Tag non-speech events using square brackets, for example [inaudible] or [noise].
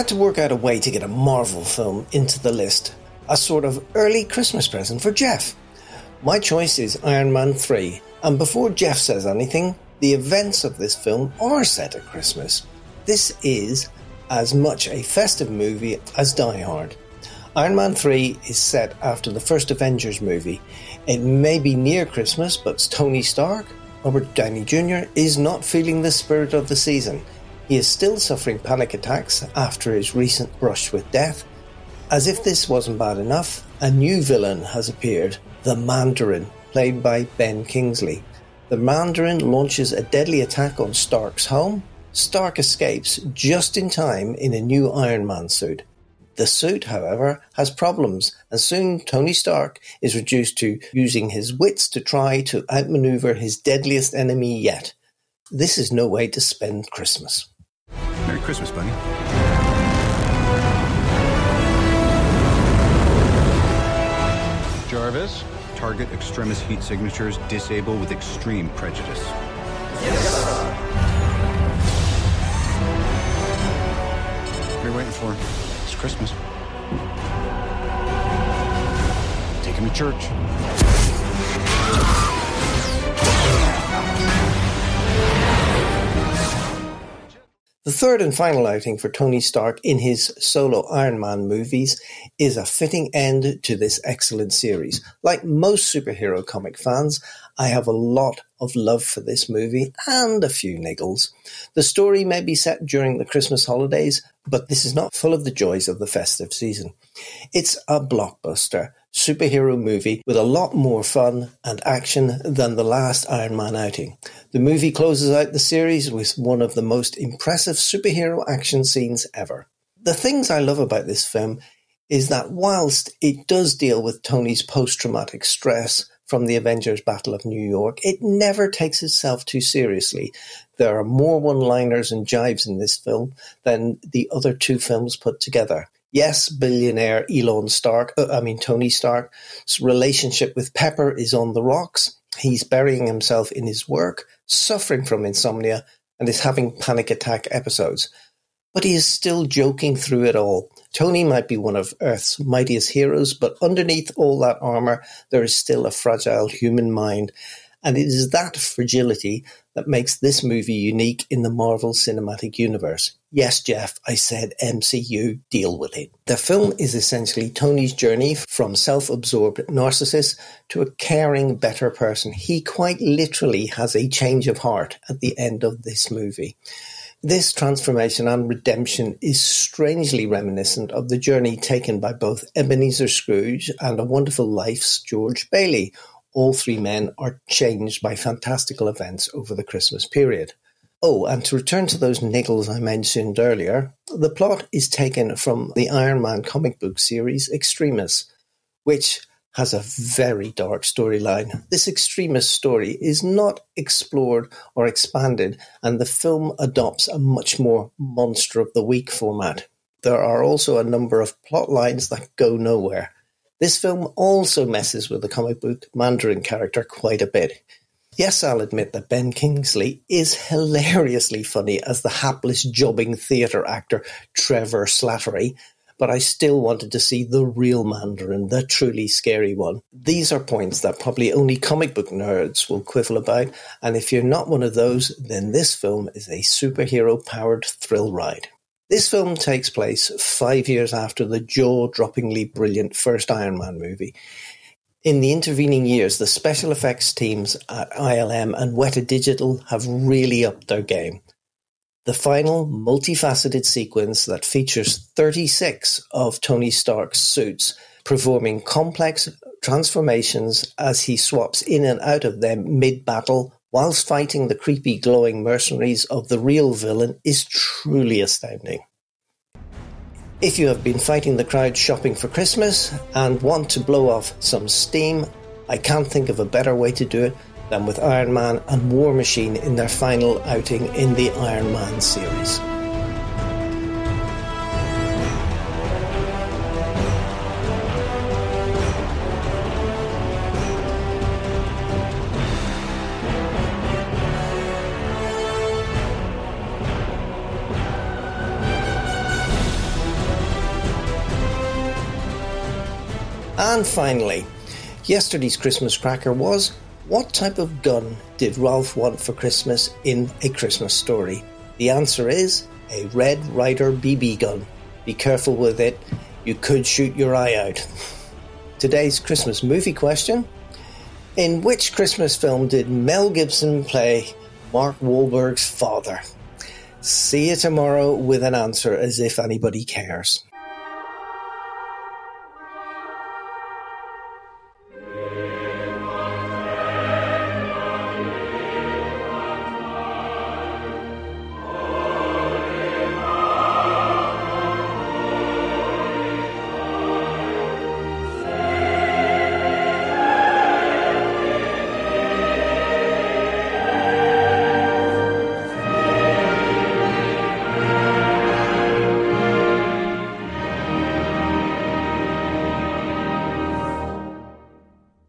Had to work out a way to get a Marvel film into the list, a sort of early Christmas present for Jeff. My choice is Iron Man 3, and before Jeff says anything, the events of this film are set at Christmas. This is as much a festive movie as Die Hard. Iron Man 3 is set after the first Avengers movie. It may be near Christmas, but Tony Stark, Robert Downey Jr., is not feeling the spirit of the season. He is still suffering panic attacks after his recent brush with death. As if this wasn't bad enough, a new villain has appeared, the Mandarin, played by Ben Kingsley. The Mandarin launches a deadly attack on Stark's home. Stark escapes just in time in a new Iron Man suit. The suit, however, has problems, and soon Tony Stark is reduced to using his wits to try to outmaneuver his deadliest enemy yet. This is no way to spend Christmas. Merry Christmas, buddy. Jarvis, target extremis heat signatures disable with extreme prejudice. Yes, What are you waiting for? It's Christmas. Take him to church. The third and final outing for Tony Stark in his solo Iron Man movies is a fitting end to this excellent series. Like most superhero comic fans, I have a lot of love for this movie and a few niggles. The story may be set during the Christmas holidays, but this is not full of the joys of the festive season. It's a blockbuster superhero movie with a lot more fun and action than the last Iron Man outing. The movie closes out the series with one of the most impressive superhero action scenes ever. The things I love about this film is that whilst it does deal with Tony's post-traumatic stress from the Avengers Battle of New York, it never takes itself too seriously. There are more one-liners and jibes in this film than the other two films put together. Yes, billionaire Elon Stark, uh, I mean Tony Stark's relationship with Pepper is on the rocks. He's burying himself in his work, suffering from insomnia, and is having panic attack episodes. But he is still joking through it all. Tony might be one of Earth's mightiest heroes, but underneath all that armor, there is still a fragile human mind. And it is that fragility that makes this movie unique in the Marvel Cinematic Universe. Yes, Jeff, I said MCU, deal with it. The film is essentially Tony's journey from self-absorbed narcissist to a caring, better person. He quite literally has a change of heart at the end of this movie. This transformation and redemption is strangely reminiscent of the journey taken by both Ebenezer Scrooge and A Wonderful Life's George Bailey, all three men are changed by fantastical events over the Christmas period. Oh, and to return to those niggles I mentioned earlier, the plot is taken from the Iron Man comic book series Extremis, which has a very dark storyline. This Extremis story is not explored or expanded, and the film adopts a much more monster of the week format. There are also a number of plot lines that go nowhere. This film also messes with the comic book Mandarin character quite a bit. Yes, I'll admit that Ben Kingsley is hilariously funny as the hapless jobbing theatre actor Trevor Slattery, but I still wanted to see the real Mandarin, the truly scary one. These are points that probably only comic book nerds will quibble about, and if you're not one of those, then this film is a superhero powered thrill ride. This film takes place five years after the jaw-droppingly brilliant first Iron Man movie. In the intervening years, the special effects teams at ILM and Weta Digital have really upped their game. The final, multifaceted sequence that features 36 of Tony Stark's suits performing complex transformations as he swaps in and out of them mid-battle whilst fighting the creepy glowing mercenaries of the real villain is truly astounding. If you have been fighting the crowd shopping for Christmas and want to blow off some steam, I can't think of a better way to do it than with Iron Man and War Machine in their final outing in the Iron Man series. And finally, yesterday's Christmas cracker was what type of gun did Ralph want for Christmas in A Christmas Story? The answer is a Red Ryder BB gun. Be careful with it, you could shoot your eye out. [laughs] Today's Christmas movie question In which Christmas film did Mel Gibson play Mark Wahlberg's father? See you tomorrow with an answer as if anybody cares.